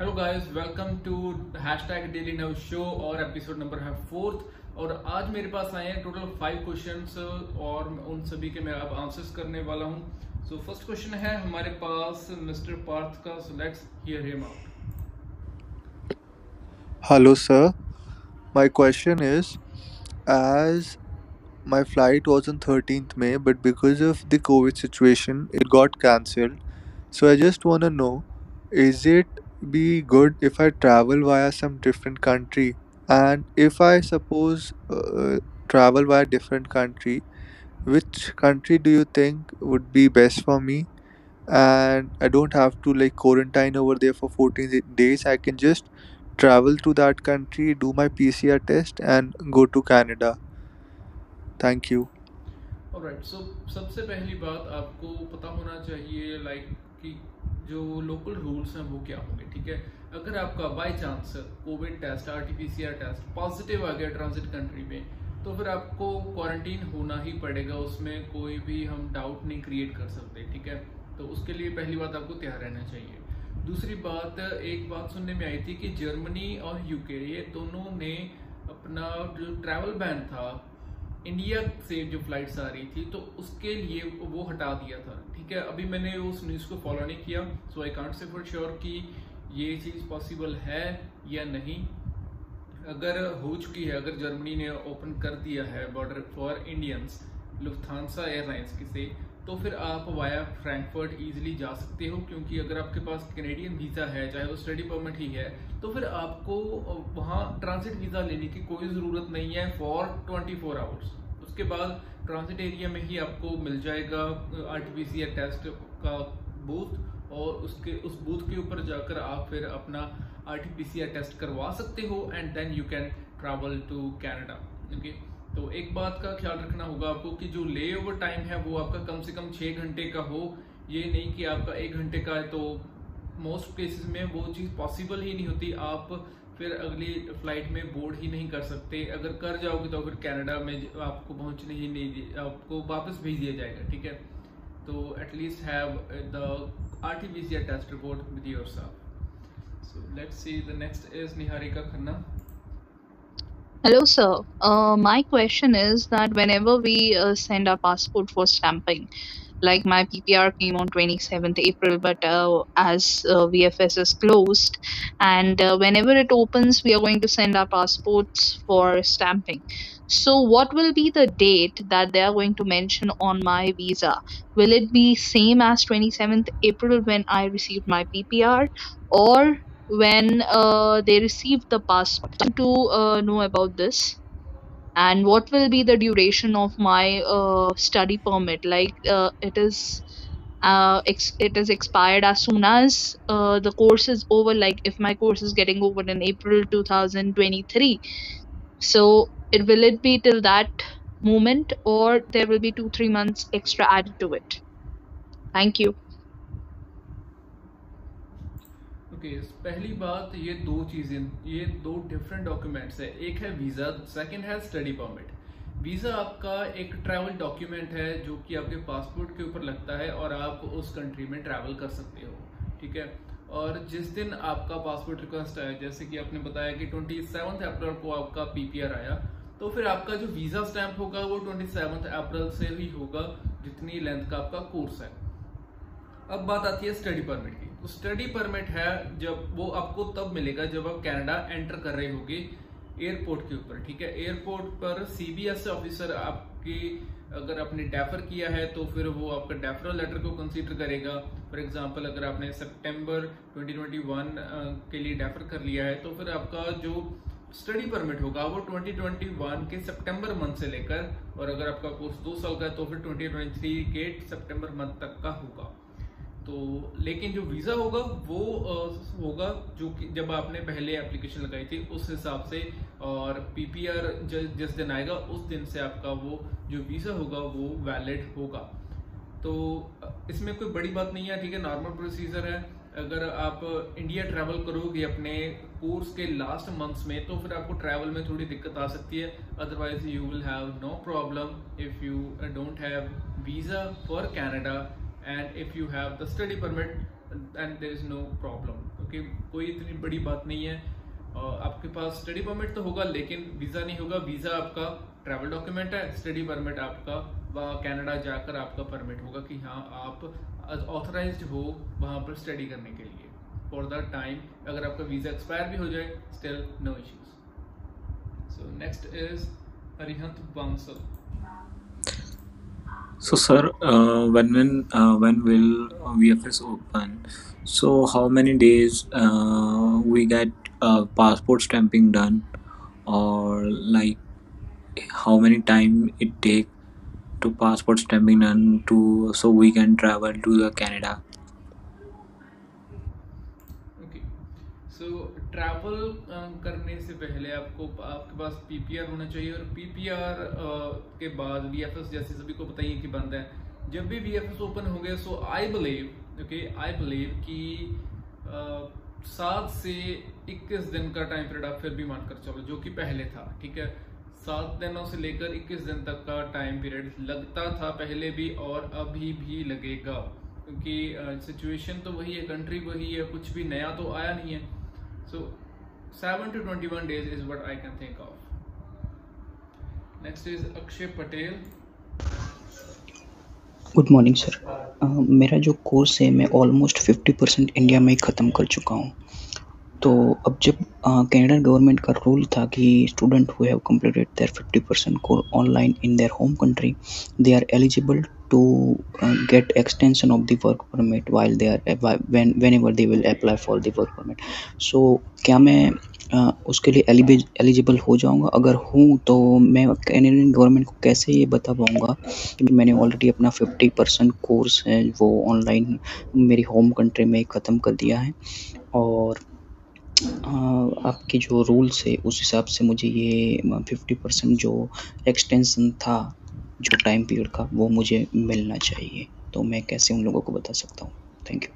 Hello guys welcome to hashtag daily नव show और episode number है फोर्थ और आज मेरे पास आए हैं टोटल फाइव क्वेश्चंस और उन सभी के मैं अब आंसर्स करने वाला हूँ सो फ़र्स्ट क्वेश्चन है हमारे पास मिस्टर पार्थ का so let's hear him out Hello, sir. My question is as my flight was on 13th May, but because of the COVID situation, it got cancelled. So I just want to know is it be good if I travel via some different country? And if I suppose uh, travel via different country, which country do you think would be best for me? and I don't have to like quarantine over there for 14 days. I can just travel to that country, do my PCR test, and go to Canada. Thank you. Alright so सबसे पहली बात आपको पता होना चाहिए like कि जो local rules हैं वो क्या होंगे, ठीक है? अगर आपका by chance Covid test R T test positive आ गया ट्रांजिट कंट्री में तो फिर आपको क्वारंटीन होना ही पड़ेगा, उसमें कोई भी हम डाउट नहीं क्रिएट कर सकते, ठीक है? तो उसके लिए पहली बात आपको तैयार रहना चाहिए। दूसरी बात, एक बात सुनने में आई थी कि जर्मनी और यूके ये दोनों ने अपना जो ट्रैवल बैन था इंडिया से जो फ्लाइट्स आ रही थी तो उसके लिए वो हटा दिया था। ठीक है, अभी मैंने उस न्यूज़ को फॉलो नहीं किया so I can't say for sure कि ये चीज़ पॉसिबल है या नहीं। अगर हो चुकी है, अगर जर्मनी ने ओपन कर दिया है border for Indians Lufthansa airlines की से तो फिर आप वाया फ्रैंकफर्ट इजीली जा सकते हो, क्योंकि अगर आपके पास कैनेडियन वीज़ा है, चाहे वो स्टडी परमिट ही है तो फिर आपको वहाँ ट्रांसिट वीज़ा लेने की कोई ज़रूरत नहीं है फॉर 24 फोर आवर्स उसके बाद ट्रांसिट एरिया में ही आपको मिल जाएगा आर टी टेस्ट का बूथ और उसके, उस बूथ के ऊपर जाकर आप फिर अपना आर टेस्ट करवा सकते हो and then you can travel to Canada okay तो एक बात का ख्याल रखना होगा आपको कि जो ले ओवर टाइम है वो आपका कम से कम छः घंटे का हो। ये नहीं कि आपका एक घंटे का है तो मोस्ट केसेस में वो चीज़ पॉसिबल ही नहीं होती। आप फिर अगली फ़्लाइट में बोर्ड ही नहीं कर सकते। अगर कर जाओगे तो फिर कनाडा में आपको पहुँचने ही नहीं आपको वापस भेज दिया जाएगा, ठीक है? तो at least have the R T test report with yourself so let's see the next is Niharika Khanna Hello, sir. Uh, my question is that whenever we uh, send our passport for stamping, like my PPR came on 27th April, but uh, as uh, VFS is closed, and uh, whenever it opens, we are going to send our passports for stamping. So, what will be the date that they are going to mention on my visa? Will it be same as 27th April when I received my PPR, or when uh, they receive the passport. To uh, know about this. And what will be the duration of my uh, study permit? Like uh, it is uh, ex- it is expired as soon as uh, the course is over. Like if my course is getting over in april 2023 so it will it be till that moment or there will be two three months extra added to it? Thank you okay पहली बात, ये दो चीज़ें, ये दो different documents है। एक है वीज़ा सेकंड है स्टडी परमिट वीज़ा आपका एक ट्रैवल डॉक्यूमेंट है जो कि आपके पासपोर्ट के ऊपर लगता है और आप उस कंट्री में ट्रैवल कर सकते हो, ठीक है? और जिस दिन आपका पासपोर्ट रिक्वेस्ट आया, जैसे कि आपने बताया कि ट्वेंटी सेवन्थ अप्रैल को आपका पीपीआर आया तो फिर आपका जो वीज़ा स्टैंप होगा वो ट्वेंटी सेवन्थ अप्रैल से ही होगा, जितनी लेंथ का आपका कोर्स है। अब बात आती है स्टडी परमिट की। तो स्टडी परमिट है जब वो आपको तब मिलेगा जब आप कनाडा एंटर कर रहे होगे एयरपोर्ट के ऊपर, ठीक है? एयरपोर्ट पर सीबीएस ऑफिसर आपकी अगर आपने डेफर किया है तो फिर वो आपका डेफरल लेटर को कंसीडर करेगा। फॉर एग्जांपल अगर आपने सितंबर 2021 के लिए डेफर कर लिया है तो फिर आपका जो स्टडी परमिट होगा वो 2021 के सितंबर मंथ से लेकर और अगर आपका कोर्स दो साल का है तो फिर 2023 के सितंबर मंथ तक का होगा। तो लेकिन जो वीज़ा होगा, वो होगा जो कि जब आपने पहले एप्लीकेशन लगाई थी, उस हिसाब से, और पीपीआर जिस दिन आएगा, उस दिन से आपका वो जो वीज़ा होगा, वो वैलिड होगा। तो इसमें कोई बड़ी बात नहीं है, ठीक है? नॉर्मल प्रोसीजर है। अगर आप इंडिया ट्रैवल करोगे अपने कोर्स के लास्ट मंथ्स में तो फिर आपको ट्रैवल में थोड़ी दिक्कत आ सकती है। Otherwise you will have no problem if you don't have visa for Canada and if you have the study permit and there is no problem okay कोई इतनी बड़ी बात नहीं है। आपके पास स्टडी परमिट तो होगा, लेकिन वीज़ा नहीं होगा। वीज़ा आपका ट्रैवल डॉक्यूमेंट है स्टडी परमिट आपका कनाडा जाकर आपका परमिट होगा कि हाँ आप ऑथराइज्ड हो वहाँ पर स्टडी करने के लिए। फॉर द टाइम अगर आपका वीज़ा एक्सपायर भी हो जाए still no issues so next is Harihant Bansal So, sir, uh, when when uh, when will VFS open? So, how many days uh, we get uh, passport stamping done, or like how many time it take to passport stamping done to so we can travel to the Canada? So travel करने से पहले आपको, आपके पास PPR होना चाहिए और PPR के बाद वीएफएस जैसे सभी को बताइए कि बंद है। जब भी वीएफएस ओपन हो गया so I believe okay I believe कि सात से इक्कीस दिन का टाइम पीरियड आप फिर भी मानकर चलो, जो कि पहले था, ठीक है? सात दिनों से लेकर इक्कीस दिन तक का टाइम पीरियड लगता था पहले भी और अभी भी लगेगा, क्योंकि सिचुएशन तो वही है कंट्री वही है, कुछ भी नया तो आया नहीं है। Seven to twenty one days is what I can think of next is Akshay Patel good morning sir मेरा जो कोर्स है, मैं ऑलमोस्ट फिफ्टी परसेंट इंडिया में ही ख़त्म कर चुका हूँ। तो अब जब कनाडा गवर्नमेंट का रूल था कि student who have completed their fifty percent course online in their home country they are eligible to get extension of the work permit while they are when whenever they will apply for the work permit. So क्या मैं uh, उसके लिए eligible हो जाऊँगा? अगर हूँ तो मैं कैनेडियन गवर्नमेंट को कैसे ये बता पाऊँगा कि मैंने ऑलरेडी अपना फिफ्टी परसेंट कोर्स है वो ऑनलाइन मेरी होम कंट्री में ख़त्म कर दिया है? और आपके जो रूल्स है, उस हिसाब से मुझे ये फिफ्टी परसेंट जो एक्सटेंशन था, जो टाइम पीरियड का, वो मुझे मिलना चाहिए। तो मैं कैसे उन लोगों को बता सकता हूँ? थैंक यू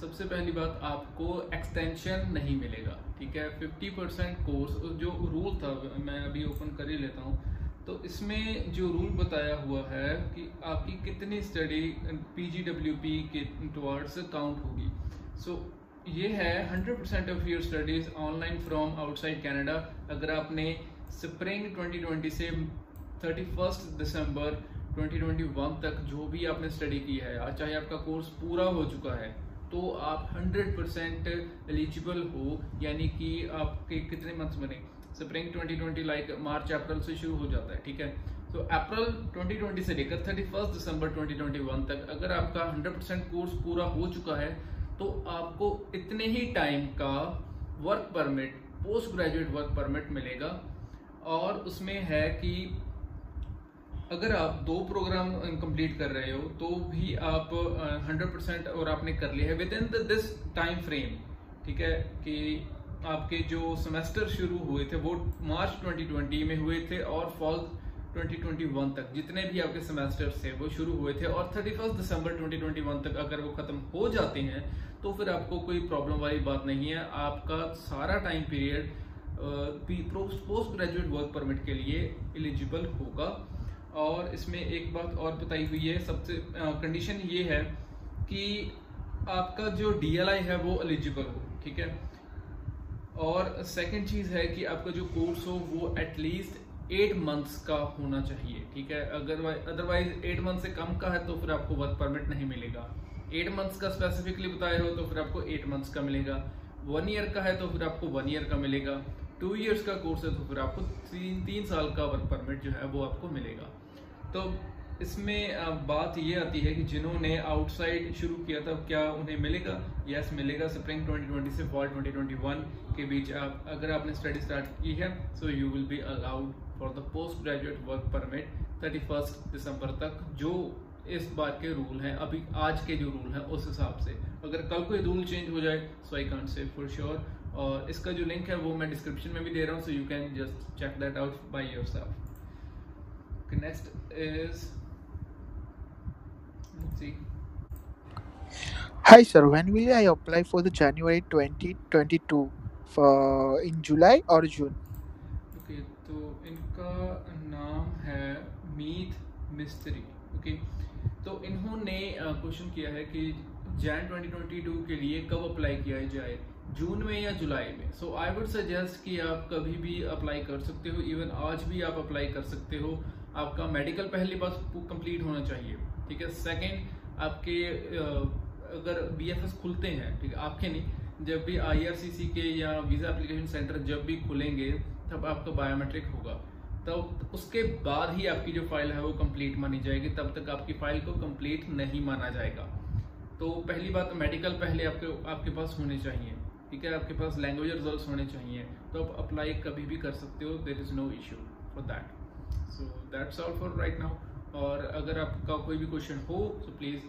सबसे पहली बात, आपको एक्सटेंशन नहीं मिलेगा, ठीक है? फिफ्टी परसेंट कोर्स जो रूल था, मैं अभी ओपन कर ही लेता हूँ। तो इसमें जो रूल बताया हुआ है कि आपकी कितनी स्टडी पी के टुवर्ड्स काउंट होगी। सो ये है hundred percent of your studies online from outside Canada अगर आपने स्प्रिंग 2020 से 31 दिसंबर 2021 तक जो भी आपने स्टडी की है या चाहे आपका कोर्स पूरा हो चुका है तो आप 100% परसेंट एलिजिबल हो, यानी कि आपके कितने मंथ्स बने? स्प्रिंग 2020 लाइक मार्च अप्रैल से शुरू हो जाता है, ठीक है? तो अप्रैल 2020 से लेकर 31 दिसंबर 2021 तक अगर आपका 100 परसेंट कोर्स पूरा हो चुका है तो आपको इतने ही टाइम का work permit post graduate work permit मिलेगा। और उसमें है कि अगर आप दो प्रोग्राम कंप्लीट कर रहे हो तो भी आप हंड्रेड परसेंट और आपने कर लिया है within this time frame ठीक है? कि आपके जो सेमेस्टर शुरू हुए थे, वो मार्च 2020 में हुए थे और फॉल 2021 तक। जितने भी आपके सेमेस्टर्स थे, वो शुरू हुए थे और 31 दिसंबर 2021 तक अगर वो खत्म हो जाते हैं तो फिर आपको कोई प्रॉब्लम वाली बात नहीं है। आपका सारा time period post graduate work permit के लिए एलिजिबल होगा। और इसमें एक बात और बताई हुई है, सबसे कंडीशन ये है कि आपका जो डीएलआई है, वो एलिजिबल हो, ठीक है? और सेकंड चीज़ है कि आपका जो कोर्स हो, वो एटलीस्ट एट मंथ्स का होना चाहिए, ठीक है? अगर अदरवाइज़ एट मंथ से कम का है तो फिर आपको वर्क परमिट नहीं मिलेगा। एट मंथ्स का स्पेसिफिकली बताया हो तो फिर आपको एट मंथ्स का मिलेगा। वन ईयर का है तो फिर आपको वन ईयर का मिलेगा। टू ईयर्स का कोर्स है तो फिर आपको तीन तीन साल का वर्क परमिट जो है वो आपको मिलेगा। तो इसमें बात ये आती है कि जिन्होंने आउटसाइड शुरू किया था क्या उन्हें मिलेगा? यस मिलेगा। स्प्रिंग 2020 से फॉल 2021 के बीच आप अगर आपने स्टडी स्टार्ट की है so you will be allowed for the post graduate work permit 31 दिसंबर तक जो इस बार के रूल हैं अभी आज के जो रूल हैं उस हिसाब से। अगर कल कोई रूल चेंज हो जाए so I can't say for sure और इसका जो लिंक है वो मैं डिस्क्रिप्शन में भी दे रहा हूँ so you can just check that out yourself next is let's see. Hi sir, when will I apply for the January 2022 for in July or June? तो इनका नाम है मीत मिस्त्री ओके तो इन्होंने क्वेश्चन किया है कि जैन 2022 के लिए कब अप्लाई किया जाए? जून में या जुलाई में? सो आई वुड सजेस्ट कि आप कभी भी अप्लाई कर सकते हो इवन आज भी आप अप्लाई कर सकते हो। आपका मेडिकल पहली बात कंप्लीट होना चाहिए, ठीक है? सेकंड आपके अगर बी खुलते हैं, ठीक है? आपके नहीं, जब भी आईआरसीसी के या वीज़ा एप्लीकेशन सेंटर जब भी खुलेंगे तब आपका बायोमेट्रिक होगा। तब उसके बाद ही आपकी जो फ़ाइल है वो कंप्लीट मानी जाएगी। तब तक आपकी फ़ाइल को कंप्लीट नहीं माना जाएगा। तो पहली बात मेडिकल पहले आपके आपके पास होने चाहिए। ठीक है? आपके पास लैंग्वेज रिज़ल्ट होने चाहिए। तो आप अप्लाई कभी भी कर सकते हो। There is no issue for that so that's all for right now और अगर आपका कोई भी क्वेश्चन हो तो please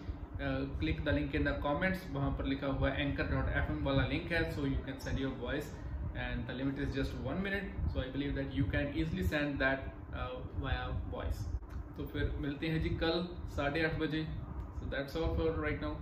click the link in the comments वहाँ पर लिखा हुआ है एंकर डॉट एफ़ वाला लिंक है so you can send your voice and the limit is just one minute so I believe that you can easily send that via voice तो फिर मिलते हैं जी कल साढ़े आठ बजे so that's all for right now